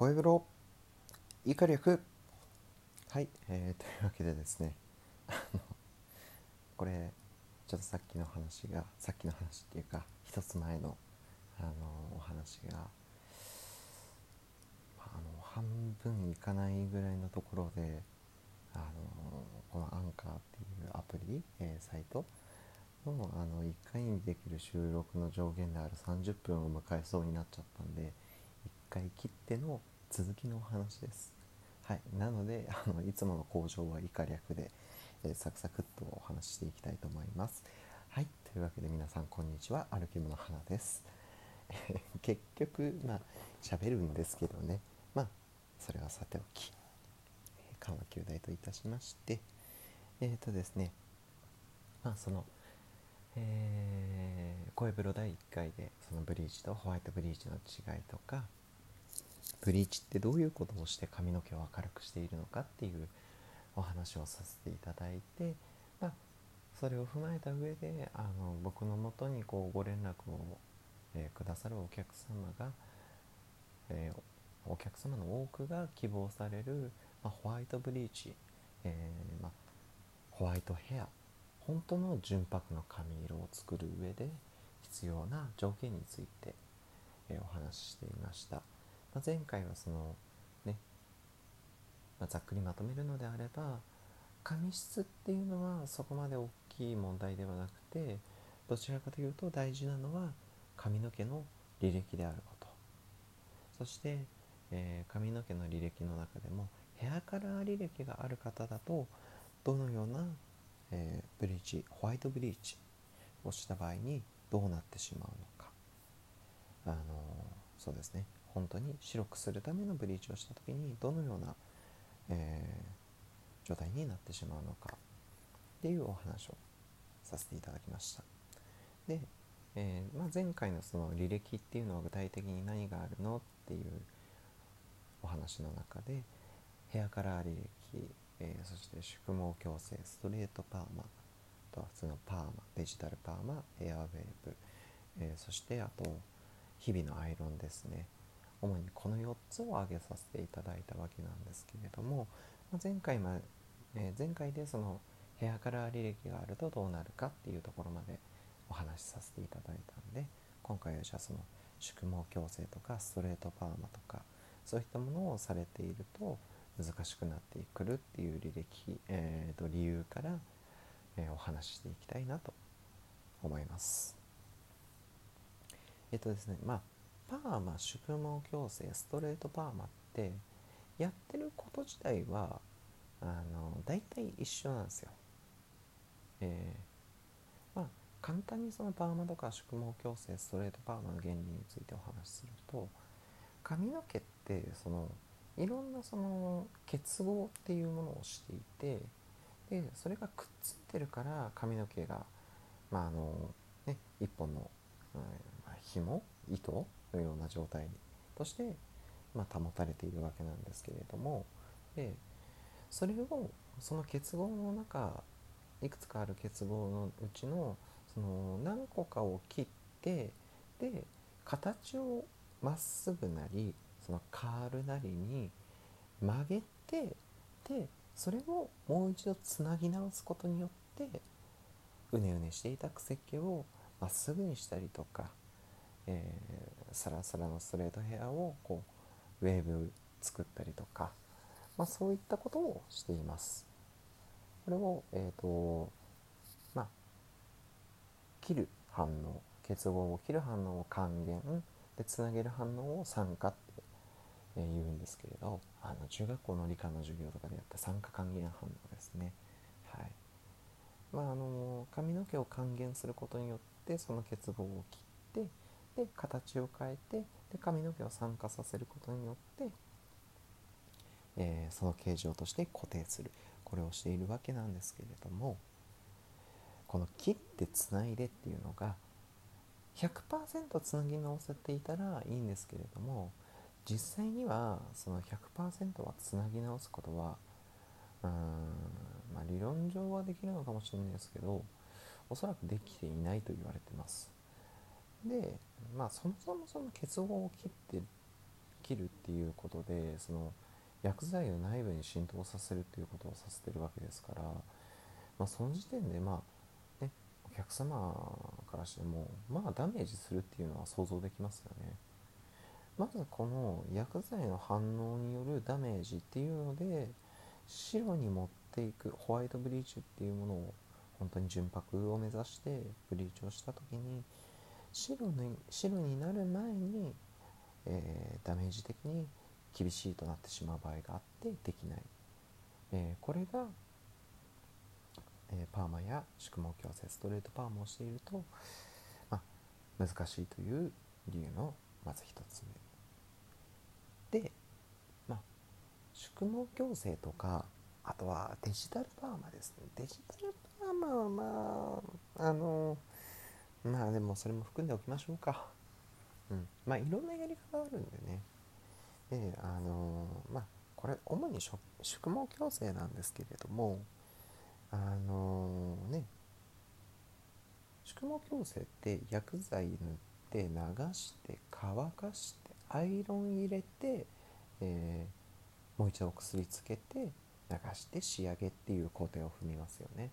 声風呂以下略はい、えー、というわけでですね。あのこれちょっとさっきの話がさっきの話っていうか一つ前のあのお話があの半分いかないぐらいのところであのこのアンカーっていうアプリ、えー、サイトのあの1回にできる収録の上限である30分を迎えそうになっちゃったんで1回切っての続きのお話です。はい、なので あのいつもの工場は以下略で、えー、サクサクっとお話ししていきたいと思います。はい、というわけで皆さんこんにちは、歩き物花です。結局まあ喋るんですけどね、まあそれはさておき、緩和球大といたしまして、えっ、ー、とですね、まあそのえー、声風呂第1回でそのブリーチとホワイトブリーチの違いとかブリーチってどういうことをして髪の毛を明るくしているのかっていうお話をさせていただいて、まあ、それを踏まえた上であの僕のもとにこうご連絡を、えー、くださるお客様が、えー、お客様の多くが希望される、まあ、ホワイトブリーチ、えー、まあ、ホワイトヘア本当の純白の髪色を作る上で必要な条件について、えお話ししていました。まあ、前回はそのね、まあ、ざっくりまとめるのであれば髪質っていうのはそこまで大きい問題ではなくてどちらかというと大事なのは髪の毛の履歴であること。そして、えー、髪の毛の履歴の中でもヘアカラー履歴がある方だとどのような、えー、ブリーチホワイトブリーチをした場合にどうなってしまうのか。あのー、そうですね。本当に白くするためのブリーチをした時にどのような、えー、状態になってしまうのかっていうお話をさせていただきました。で、えー、まあ、前回のその履歴っていうのは具体的に何があるのっていうお話の中でヘアカラー履歴、えー、そして宿毛矯正ストレートパーマとは普通のパーマデジタルパーマエアウェーブ、えそしてあと日々のアイロンですね主にこの4つを挙げさせていただいたわけなんですけれども、ま前回ま、え前回でそのヘアカラー履歴があるとどうなるかっていうところまでお話しさせていただいたんで今回はじゃあその宿毛矯正とかストレートパーマとかそういったものをされていると難しくなってくるっていう履歴、えー、と理由から、え、お話ししていきたいなと思います。えっ、とですねまあパーマ宿毛矯正ストレートパーマってやってること自体はあの大体一緒なんですよ。えー、まあ簡単にそのパーマとか宿毛矯正ストレートパーマの原理についてお話しすると髪の毛ってそのいろんなその結合っていうものをしていてでそれがくっついてるから髪の毛がまああのね一本の、うんまあ、紐糸のような状態として、まあ、保たれているわけなんですけれどもでそれをその結合の中いくつかある結合のうちのその何個かを切ってで形をまっすぐなりそのカールなりに曲げてでそれをもう一度つなぎ直すことによってうねうねしていた癖っ気をまっすぐにしたりとかえー、サラサラのストレートヘアをこうウェーブ作ったりとか、まあ、そういったことをしています。これを、えーとまあ、切る反応結合を切る反応を還元でつなげる反応を酸化って、え、言うんですけれどあの中学校の理科の授業とかでやった酸化還元反応ですね。はいまあ、あの髪の毛を還元することによってその結合を切ってで形を変えてで髪の毛を酸化させることによって、えー、その形状として固定するこれをしているわけなんですけれどもこの切ってつないでっていうのが100%つなぎ直せていたらいいんですけれども実際にはその100%はつなぎ直すことはうーん、まあ、理論上はできるのかもしれないですけどおそらくできていないと言われてます。でまあそもそもその結合を切って起きるっていうことでその薬剤を内部に浸透させるっていうことをさせてるわけですから、まあ、その時点でまあねお客様からしてもまあダメージするっていうのは想像できますよね。まずこの薬剤の反応によるダメージっていうので白に持っていくホワイトブリーチっていうものを本当に純白を目指してブリーチをした時に白に白になる前に、えー、ダメージ的に厳しいとなってしまう場合があってできない、えー、これが、えー、パーマや宿毛矯正ストレートパーマをしていると、まあ、難しいという理由のまず1つ目。で、まあ、宿毛矯正とかあとはデジタルパーマですね。デジタルパーマはまああのまあでもそれも含んでおきましょうか。うん。まあいろんなやり方があるんでね。であのまあこれ主に宿毛矯正なんですけれどもあのね。宿毛矯正って薬剤塗って流して乾かしてアイロン入れて、えー、もう一度薬つけて流して仕上げっていう工程を踏みますよね。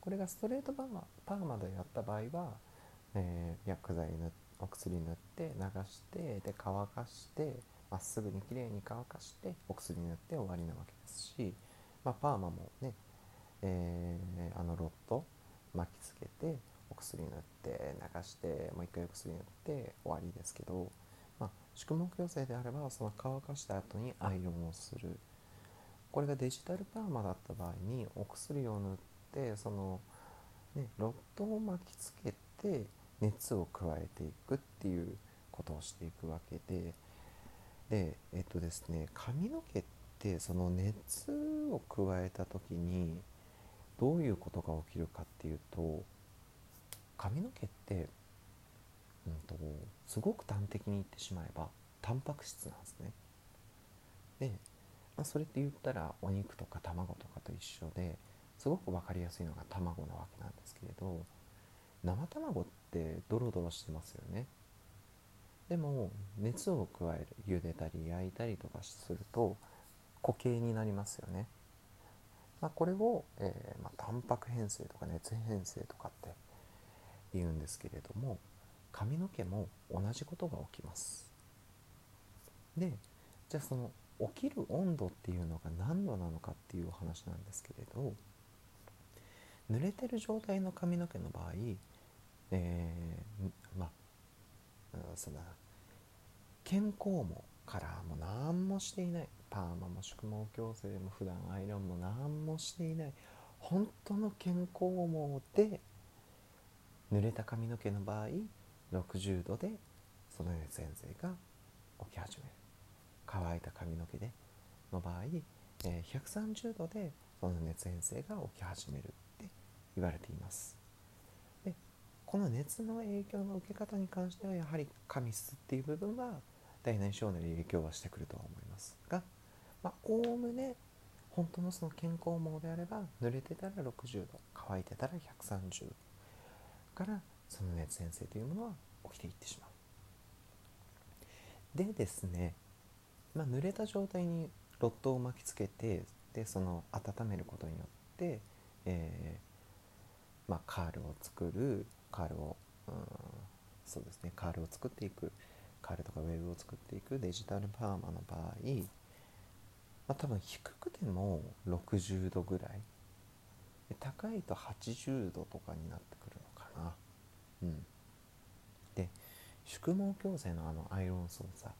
これがストレートパーマパーマでやった場合は、えー、薬剤塗お薬塗って流してで乾かしてまっすぐにきれいに乾かしてお薬塗って終わりなわけですし、まあ、パーマもね、えー、あのロット巻きつけてお薬塗って流してもう一回お薬塗って終わりですけど、まあ、宿毛矯正であればその乾かした後にアイロンをする。これがデジタルパーマだった場合にお薬を塗ってその、ね、ロットを巻きつけて熱を加えていくっていうことをしていくわけででえっとですね髪の毛ってその熱を加えた時にどういうことが起きるかっていうと髪の毛って、うんと、すごく端的に言ってしまえばタンパク質なんですね。で、まあ、それって言ったらお肉とか卵とかと一緒ですごく分かりやすいのが卵なわけなんですけれど生卵ってドロドロしてますよね。でも熱を加える茹でたり焼いたりとかすると固形になりますよね、まあ、これを、えー、まあ、タンパク変性とか熱変性とかって言うんですけれども髪の毛も同じことが起きますでじゃあその起きる温度っていうのが何度なのかっていうお話なんですけれど濡れてる状態の髪の毛の場合、えー、まあその健康もカラーも何もしていないパーマも宿毛矯正も普段アイロンも何もしていない。本当の健康毛で濡れた髪の毛の場合60度でその熱変性が起き始める。乾いた髪の毛での場合、えー、130度でその熱変性が起き始めるって言われています。この熱の影響の受け方に関してはやはり髪質っていう部分は大なり小なり影響はしてくるとは思いますがおおむね本当のその健康毛であれば濡れてたら60度乾いてたら130度からその熱変性というものは起きていってしまう。でですね、まあ、濡れた状態にロットを巻きつけてでその温めることによって、えーまあ、カールを作るカールを、うん、そうですねカールを作っていくカールとかウェブを作っていくデジタルパーマの場合、まあ、多分低くても60度ぐらい。高いと80度とかになってくるのかな。うん。で宿毛矯正のあのアイロン操作。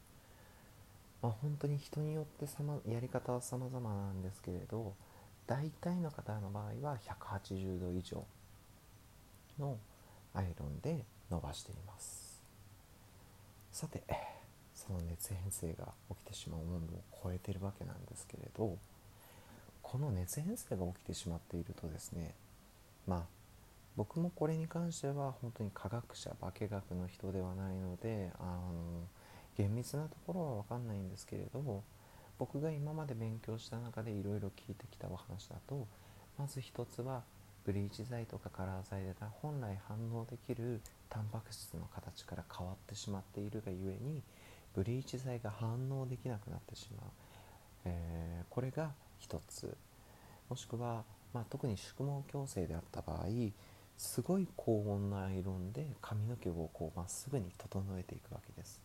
まあ本当に人によってさ、ま、やり方は様々なんですけれど大体の方の場合は180度以上のアイロンで伸ばしています。さてその熱変性が起きてしまう温度を超えているわけなんですけれどこの熱変性が起きてしまっているとですねまあ僕もこれに関しては本当に科学者化学の人ではないのであの厳密なところは分かんないんですけれど僕が今まで勉強した中でいろいろ聞いてきたお話だとまず一つはブリーチ剤とかカラー剤で本来反応できるタンパク質の形から変わってしまっているがゆえにブリーチ剤が反応できなくなってしまう、えー、これが一つ。もしくは、まあ、特に縮毛矯正であった場合すごい高温なアイロンで髪の毛をこうまっすぐに整えていくわけです。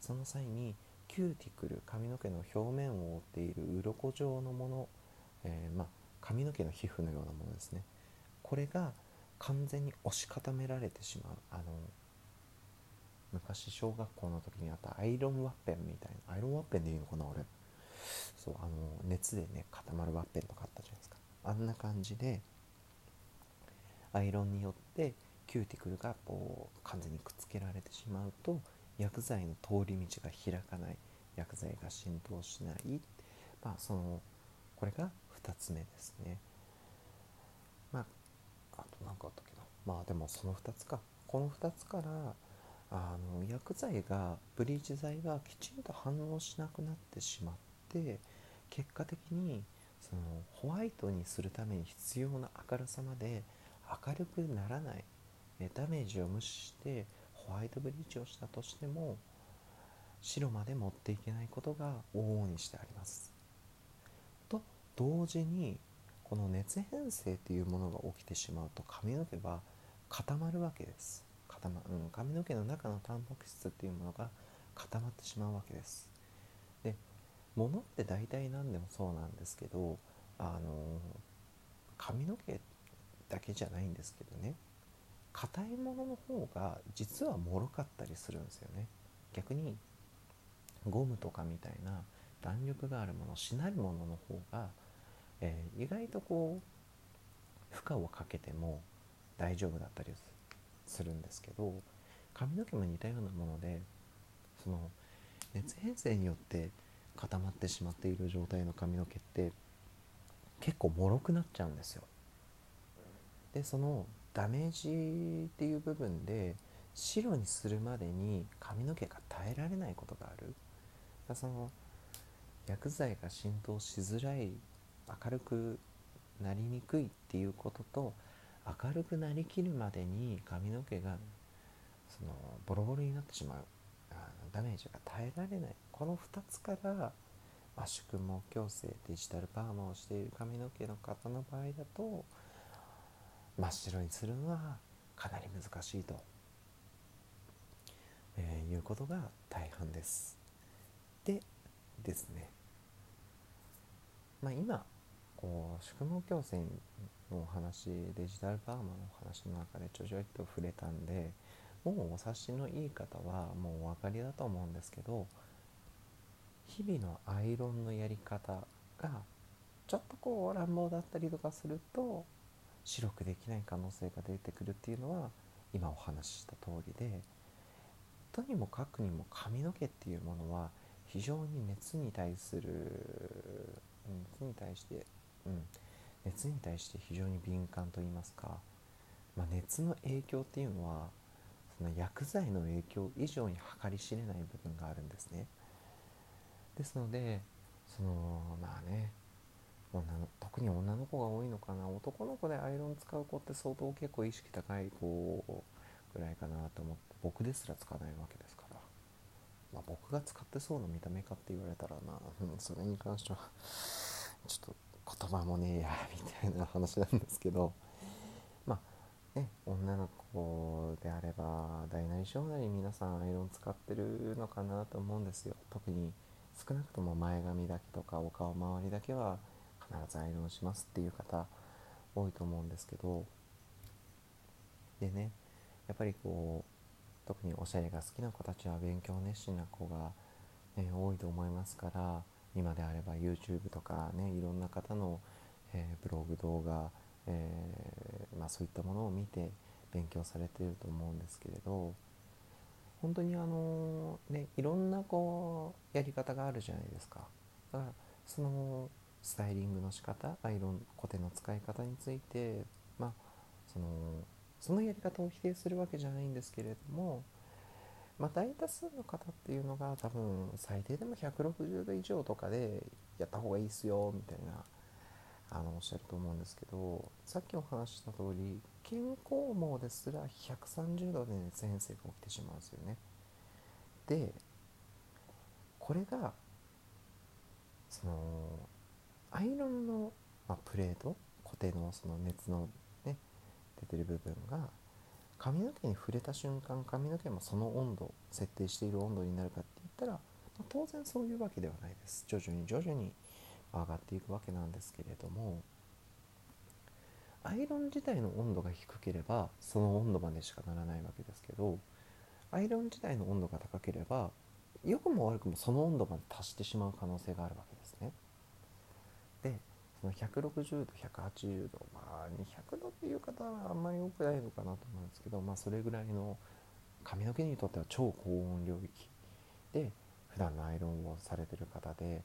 その際にキューティクル髪の毛の表面を覆っている鱗状のもの、えー、まあ、髪の毛の皮膚のようなものですね。これが完全に押し固められてしまう。あの昔小学校の時にあったアイロンワッペンみたいなアイロンワッペンでいいのかな俺。そうあの熱でね固まるワッペンとかあったじゃないですか。あんな感じでアイロンによってキューティクルがこう完全にくっつけられてしまうと薬剤の通り道が開かない。薬剤が浸透しない、まあ、そのこれが2つ目ですね。まあ、あと何かあったっけなまあでもその2つかこの2つからあの薬剤がブリーチ剤がきちんと反応しなくなってしまって結果的にそのホワイトにするために必要な明るさまで明るくならないダメージを無視してホワイトブリーチをしたとしても白まで持っていけないことが往々にしてあります。と同時にこの熱変性というものが起きてしまうと髪の毛は固まるわけです。固まうん、髪の毛の中のタンパク質っていうものが固まってしまうわけです。で物って大体何でもそうなんですけどあの髪の毛だけじゃないんですけどね硬いものの方が実は脆かったりするんですよね逆にゴムとかみたいな弾力があるものしなるものの方が、えー、意外とこう負荷をかけても大丈夫だったりするんですけど髪の毛も似たようなものでその熱変性によって固まってしまっている状態の髪の毛って結構脆くなっちゃうんですよ。でそのダメージっていう部分で白にするまでに髪の毛が耐えられないことがあるその薬剤が浸透しづらい明るくなりにくいっていうことと明るくなりきるまでに髪の毛がそのボロボロになってしまうあのダメージが耐えられないこの2つから圧縮毛矯正デジタルパーマをしている髪の毛の方の場合だと真っ白にするのはかなり難しいと、えー、いうことが大半です。でですね、まあ、今こう宿毛矯正のお話デジタルパーマのお話の中でちょちょいと触れたんでもうお察しのいい方はもうお分かりだと思うんですけど日々のアイロンのやり方がちょっとこう乱暴だったりとかすると白くできない可能性が出てくるっていうのは今お話しした通りでとにもかくにも髪の毛っていうものは非常に熱に対する熱に対して、うん、熱に対して非常に敏感と言いますか、まあ、熱の影響っていうのはその薬剤の影響以上に計り知れない部分があるんですね。ですのでそのまあね女の特に女の子が多いのかな。男の子でアイロン使う子って相当結構意識高い子ぐらいかなと思って僕ですら使わないわけですから、まあ、僕が使ってそうな見た目かって言われたらな、うん、それに関してはちょっと言葉もねえや みたいな話なんですけどまあね女の子であれば大なり小なり皆さんアイロン使ってるのかなと思うんですよ。特に少なくとも前髪だけとかお顔周りだけは必ずアイロンしますっていう方多いと思うんですけどでねやっぱりこう特におしゃれが好きな子たちは勉強熱心な子が、ね、多いと思いますから今であれば YouTube とかねいろんな方の、えー、ブログ動画、えー、まあ、そういったものを見て勉強されてると思うんですけれど本当にあのねいろんなこうやり方があるじゃないですか。だからそのスタイリングの仕方アイロンコテの使い方についてまあそのそのやり方を否定するわけじゃないんですけれども、まあ、大多数の方っていうのが多分最低でも160度以上とかでやった方がいいっすよみたいなあのおっしゃると思うんですけどさっきお話しした通り健康毛ですら130度で熱変性が起きてしまうんですよね。でこれがそのアイロンの、まあ、プレート固定のその熱のね出てる部分が髪の毛に触れた瞬間髪の毛もその温度設定している温度になるかって言ったら、ま、当然そういうわけではないです徐々に徐々に上がっていくわけなんですけれどもアイロン自体の温度が低ければその温度までしかならないわけですけどアイロン自体の温度が高ければ良くも悪くもその温度まで達してしまう可能性があるわけですね。でその160度180度まあ200度っていう方はあんまり多くないのかなと思うんですけどまあそれぐらいの髪の毛にとっては超高温領域で普段のアイロンをされてる方で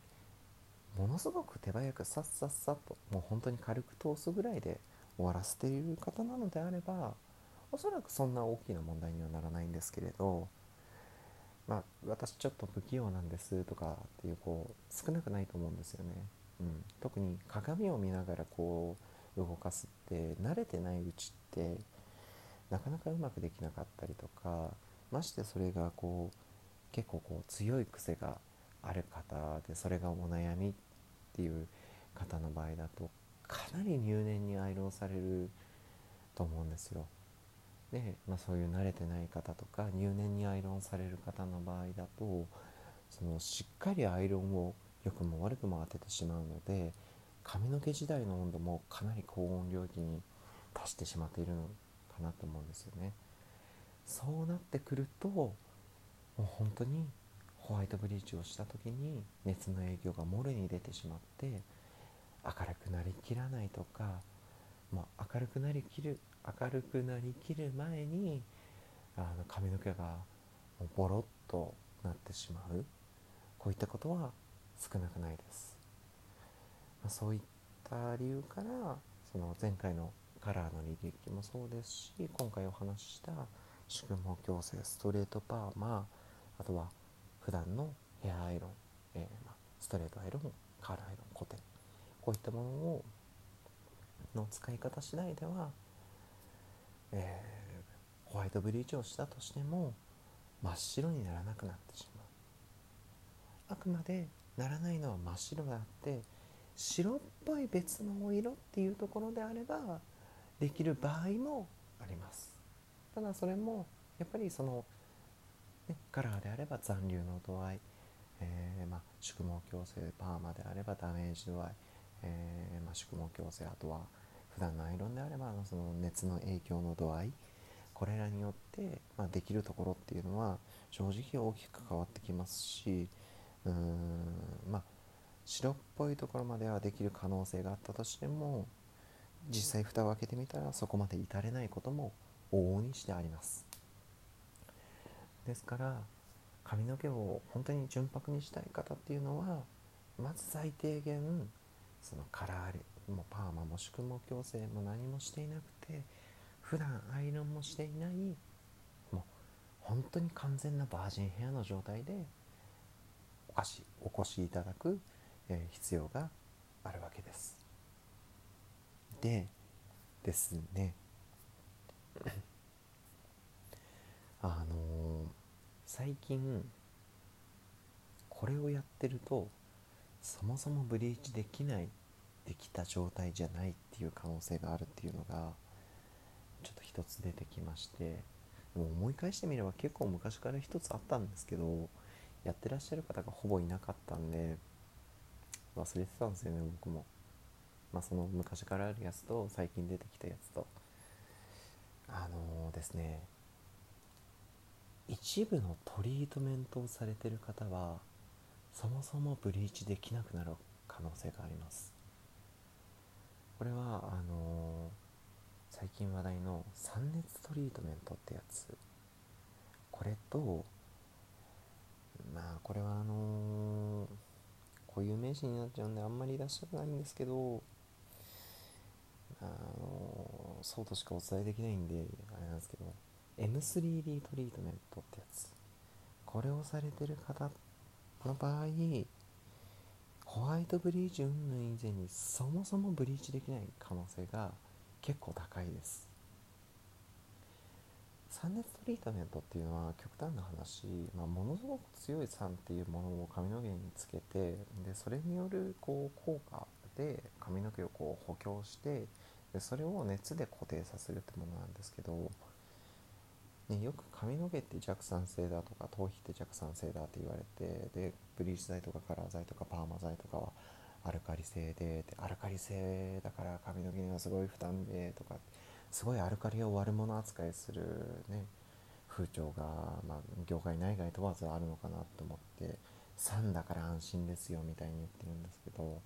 ものすごく手早くさっさっさともう本当に軽く通すぐらいで終わらせている方なのであればおそらくそんな大きな問題にはならないんですけれどまあ私ちょっと不器用なんですとかっていう子少なくないと思うんですよね。うん、特に鏡を見ながらこう動かすって慣れてないうちってなかなかうまくできなかったりとかましてそれがこう結構こう強い癖がある方でそれがお悩みっていう方の場合だとかなり入念にアイロンされると思うんですよ。で、まあ、そういう慣れてない方とか入念にアイロンされる方の場合だとそのしっかりアイロンを良くも悪くも当ててしまうので髪の毛自体の温度もかなり高温領域に達してしまっているのかなと思うんですよね。そうなってくるともう本当にホワイトブリーチをした時に熱の影響が漏れに出てしまって明るくなりきらないとか、まあ、明るくなりきる明るくなりきる前にあの髪の毛がボロッとなってしまうこういったことは少なくないです、まあ、そういった理由からその前回のカラーの履歴もそうですし今回お話しした宿毛矯正ストレートパーマあとは普段のヘアアイロン、えー、まあ、ストレートアイロンカラーアイロン固定こういったものをの使い方次第では、えー、ホワイトブリーチをしたとしても真っ白にならなくなってしまう。あくまでならないのは真っ白であって白っぽい別のお色っていうところであればできる場合もあります。ただそれもやっぱりその、ね、カラーであれば残留の度合い、えー、まあ、宿毛矯正パーマであればダメージ度合いえー、まあ、宿毛矯正あとは普段のアイロンであればその熱の影響の度合いこれらによって、まあ、できるところっていうのは正直大きく変わってきますしうーんまあ白っぽいところまではできる可能性があったとしても実際蓋を開けてみたらそこまで至れないことも往々にしてあります。ですから髪の毛を本当に純白にしたい方っていうのはまず最低限そのカラーもパーマも宿毛矯正も何もしていなくて普段アイロンもしていないもう本当に完全なバージンヘアの状態でお越しお越しいただく、え、必要があるわけです。でですねあのー、最近これをやってるとそもそもブリーチできないできた状態じゃないっていう可能性があるっていうのがちょっと一つ出てきましてでも思い返してみれば結構昔から一つあったんですけどやってらっしゃる方がほぼいなかったんで忘れてたんですよね僕も。まあ、その昔からあるやつと最近出てきたやつと。あのー、ですね一部のトリートメントをされてる方はそもそもブリーチできなくなる可能性があります。これはあのー、最近話題の酸熱トリートメントってやつ。これとまあこれはあのー、こういう名詞になっちゃうんであんまり出したくないんですけどあのー、そうとしかお伝えできないんであれなんですけど M3D トリートメントってやつ。これをされてる方の場合ホワイトブリーチ云々以前にそもそもブリーチできない可能性が結構高いです。酸熱トリートメントっていうのは極端な話、まあ、ものすごく強い酸っていうものを髪の毛につけてでそれによるこう効果で髪の毛をこう補強してでそれを熱で固定させるってものなんですけど、ね、よく髪の毛って弱酸性だとか頭皮って弱酸性だって言われてでブリーチ剤とかカラー剤とかパーマ剤とかはアルカリ性ででアルカリ性だから髪の毛にはすごい負担でとかすごいアルカリを悪者扱いするね風潮が、まあ、業界内外問わずあるのかなと思って酸だから安心ですよみたいに言ってるんですけど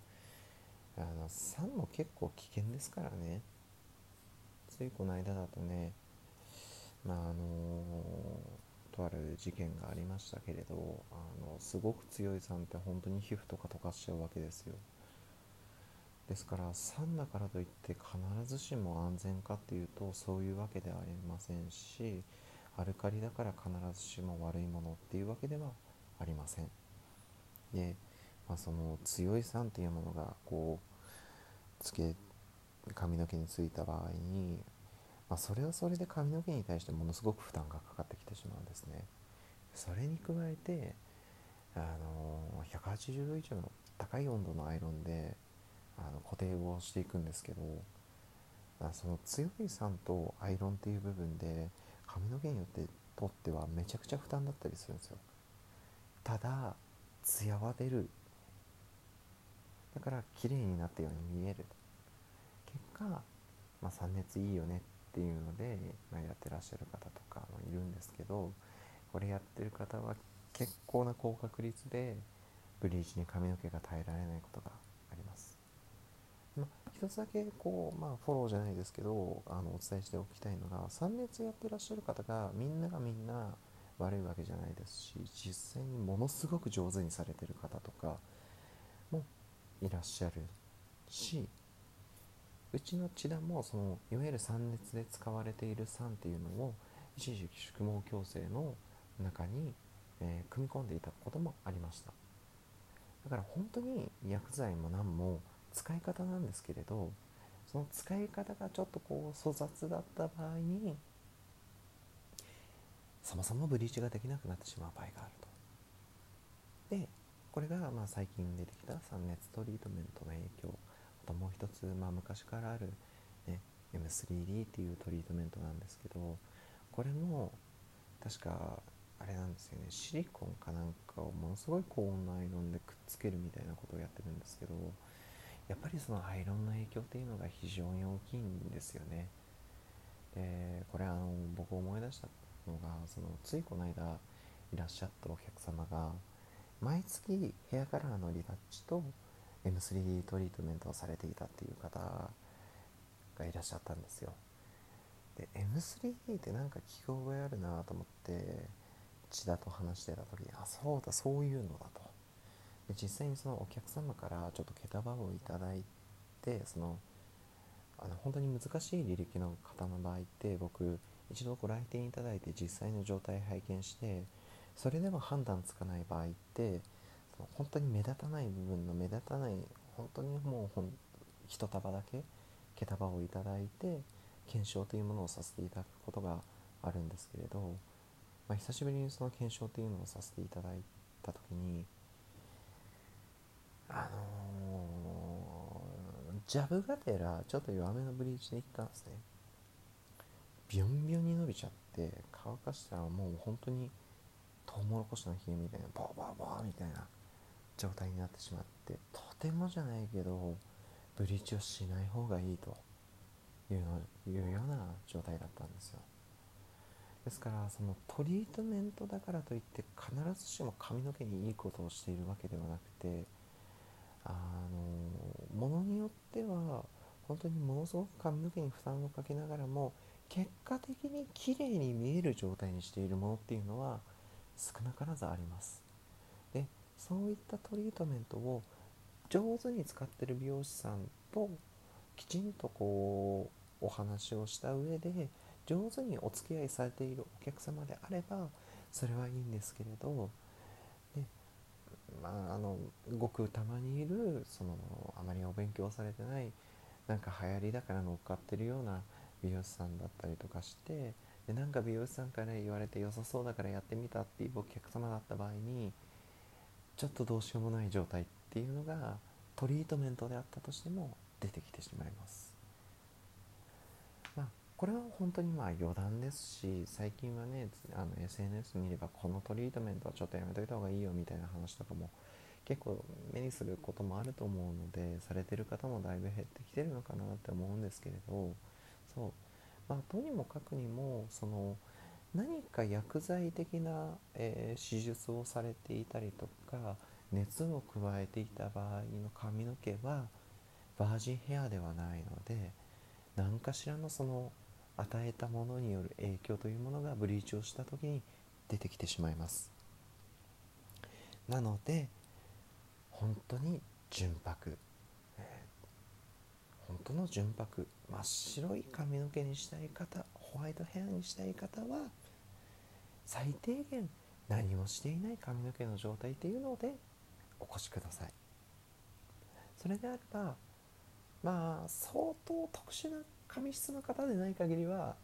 あの酸も結構危険ですからね。ついこの間だとねまああのとある事件がありましたけれどあのすごく強い酸って本当に皮膚とか溶かしちゃうわけですよ。ですから酸だからといって必ずしも安全かっていうとそういうわけではありませんしアルカリだから必ずしも悪いものっていうわけではありませんで、まあ、その強い酸っていうものがこうつけ髪の毛についた場合にまあ、それはそれで髪の毛に対してものすごく負担がかかってきてしまうんですね。それに加えてあの180度以上の高い温度のアイロンであの固定をしていくんですけどその強い酸とアイロンっていう部分で髪の毛によってとってはめちゃくちゃ負担だったりするんですよ。ただツヤは出る。だから綺麗になったように見える。結果、まあ、酸熱いいよねっていうので、まあ、やってらっしゃる方とかもいるんですけどこれやってる方は結構な高確率でブリーチに髪の毛が耐えられないことがま。あ、一つだけこう、まあ、フォローじゃないですけどあのお伝えしておきたいのが3熱やってらっしゃる方がみんながみんな悪いわけじゃないですし実際にものすごく上手にされてる方とかもいらっしゃるしうちの千田もそのいわゆる酸熱で使われている酸っていうのを一時期宿毛矯正の中に、えー、組み込んでいたこともありましただから本当に薬剤も何も使い方なんですけれどその使い方がちょっとこう粗雑だった場合にそもそもブリーチができなくなってしまう場合があると。でこれがまあ最近出てきた酸熱トリートメントの影響。あともう一つ、まあ、昔からある、ね、M3D っていうトリートメントなんですけどこれも確かあれなんですよね。シリコンかなんかをものすごい高温のアイロンでくっつけるみたいなことをやってるんですけどやっぱりそのアイロンの影響っていうのが非常に大きいんですよね。でこれあの僕思い出したのがそのついこの間いらっしゃったお客様が毎月ヘアカラーのリタッチと M3D トリートメントをされていたっていう方がいらっしゃったんですよ。で M3D ってなんか聞こえあるなと思って千田と話してた時にあそうだそういうのだと。実際にそのお客様からちょっと毛束をいただいてそのあの本当に難しい履歴の方の場合って僕一度ご来店いただいて実際の状態拝見してそれでも判断つかない場合ってその本当に目立たない部分の目立たない本当にもうほん一束だけ毛束をいただいて検証というものをさせていただくことがあるんですけれど、まあ、久しぶりにその検証というのをさせていただいた時にあのー、ジャブがてらちょっと弱めのブリーチでいったんですね。ビュンビュンに伸びちゃって乾かしたらもう本当にトウモロコシのひげみたいなボーボーボーみたいな状態になってしまってとてもじゃないけどブリーチをしない方がいいというのいうような状態だったんですよですからそのトリートメントだからといって必ずしも髪の毛にいいことをしているわけではなくてあのものによっては本当にものすごく髪の毛に負担をかけながらも結果的に綺麗に見える状態にしているものっていうのは少なからずあります。でそういったトリートメントを上手に使ってる美容師さんときちんとこうお話をした上で上手にお付き合いされているお客様であればそれはいいんですけれど、まあ、あのごくたまにいるそのあまりお勉強されてないなんか流行りだから乗っかってるような美容師さんだったりとかしてでなんか美容師さんから言われて良さそうだからやってみたっていうお客様だった場合にちょっとどうしようもない状態っていうのがトリートメントであったとしても出てきてしまいます。これは本当にまあ余談ですし最近はねあの SNS 見ればこのトリートメントはちょっとやめといた方がいいよみたいな話とかも結構目にすることもあると思うのでされてる方もだいぶ減ってきてるのかなって思うんですけれどそう。まあとにもかくにもその何か薬剤的な、えー、手術をされていたりとか熱を加えていた場合の髪の毛はバージンヘアではないので何かしらのその与えたものによる影響というものがブリーチをした時に出てきてしまいます。なので本当に純白、本当の純白。真っ白い髪の毛にしたい方ホワイトヘアにしたい方は最低限何もしていない髪の毛の状態っていうのでお越しください。それであればまあ相当特殊な髪質の方でない限りは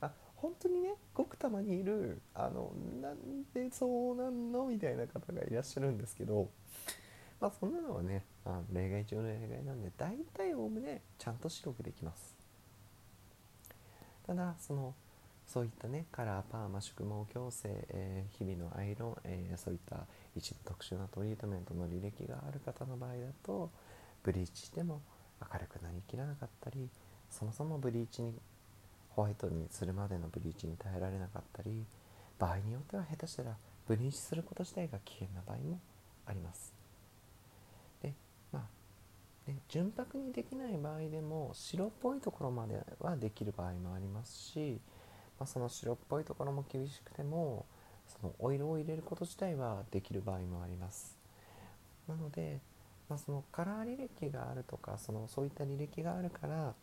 あ本当にねごくたまにいるあのなんでそうなんのみたいな方がいらっしゃるんですけどまあそんなのはねあ例外中の例外なんで大体おおむねちゃんと白くできます。ただそのそういったねカラーパーマ宿毛矯正、えー、日々のアイロン、えー、そういった一部特殊なトリートメントの履歴がある方の場合だとブリーチしても明るくなりきらなかったりそもそもブリーチにホワイトにするまでのブリーチに耐えられなかったり場合によっては下手したらブリーチすること自体が危険な場合もあります。でまあね純白にできない場合でも白っぽいところまではできる場合もありますしまあ、その白っぽいところも厳しくてもそのオイルを入れること自体はできる場合もあります。なので、まあ、そのカラー履歴があるとかそのそういった履歴があるから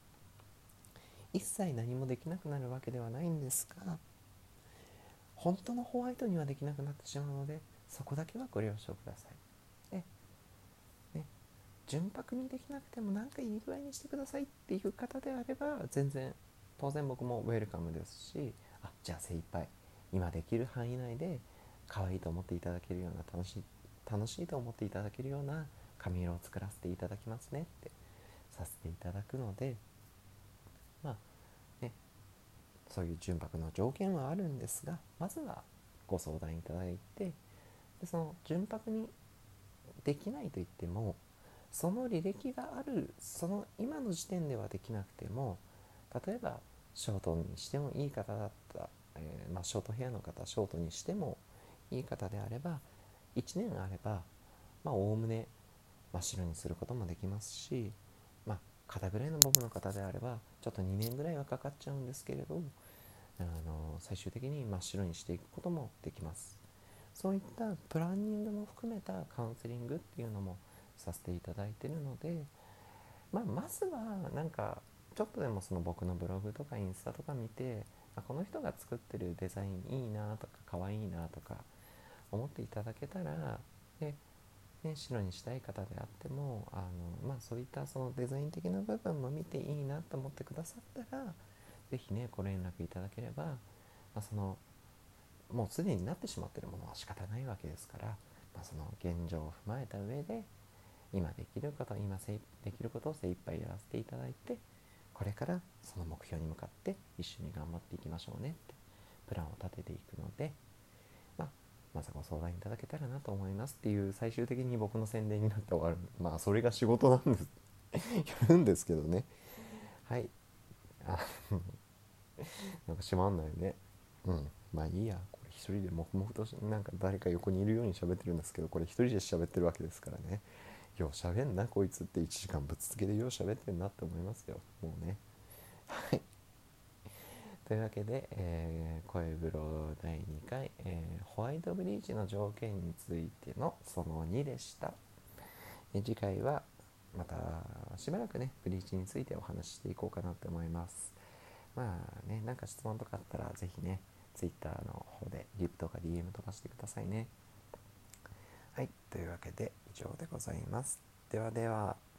一切何もできなくなるわけではないんですが本当のホワイトにはできなくなってしまうのでそこだけはご了承ください。で、ね、純白にできなくても何かいい具合にしてくださいっていう方であれば全然当然僕もウェルカムですしあじゃあ精一杯今できる範囲内で可愛いと思っていただけるような楽しい楽しいと思っていただけるような髪色を作らせていただきますねってさせていただくのでまあねそういう純白の条件はあるんですがまずはご相談いただいてでその純白にできないと言ってもその履歴があるその今の時点ではできなくても例えばショートにしてもいい方だった、えー、まあ、ショートヘアの方ショートにしてもいい方であれば1年あればおおむね真っ白にすることもできますし、まあ、肩ぐらいのボブの方であればちょっと2年ぐらいはかかっちゃうんですけれどあの最終的に真っ白にしていくこともできます。そういったプランニングも含めたカウンセリングっていうのもさせていただいてるので、まあ、まずはなんかちょっとでもその僕のブログとかインスタとか見てあこの人が作ってるデザインいいなとかかわいいなとか思っていただけたらで、ね、白にしたい方であってもあの、まあ、そういったそのデザイン的な部分も見ていいなと思ってくださったら是非ねご連絡いただければ、まあ、そのもうすでになってしまってるものは仕方ないわけですから、まあ、その現状を踏まえた上で今できること今できることを精一杯やらせていただいてこれからその目標に向かって一緒に頑張っていきましょうねってプランを立てていくので、まあ、まずご相談いただけたらなと思いますっていう最終的に僕の宣伝になって終わる。まあそれが仕事なんです。やるんですけどね。はい。あなんか閉まんないね。うん。まあいいや。これ一人で黙々となんか誰か横にいるように喋ってるんですけどこれ一人で喋ってるわけですからね。よう喋んなこいつって1時間ぶつつけでよう喋ってんなって思いますよ。もうね。はい。というわけで、えー、声風呂第2回、えー、ホワイトブリーチの条件についてのその2でした、え、次回はまたしばらくねブリーチについてお話ししていこうかなと思いますまあねなんか質問とかあったら是非ね Twitter の方でリプとか DM 飛ばしてくださいねはいというわけで以上でございます。ではでは。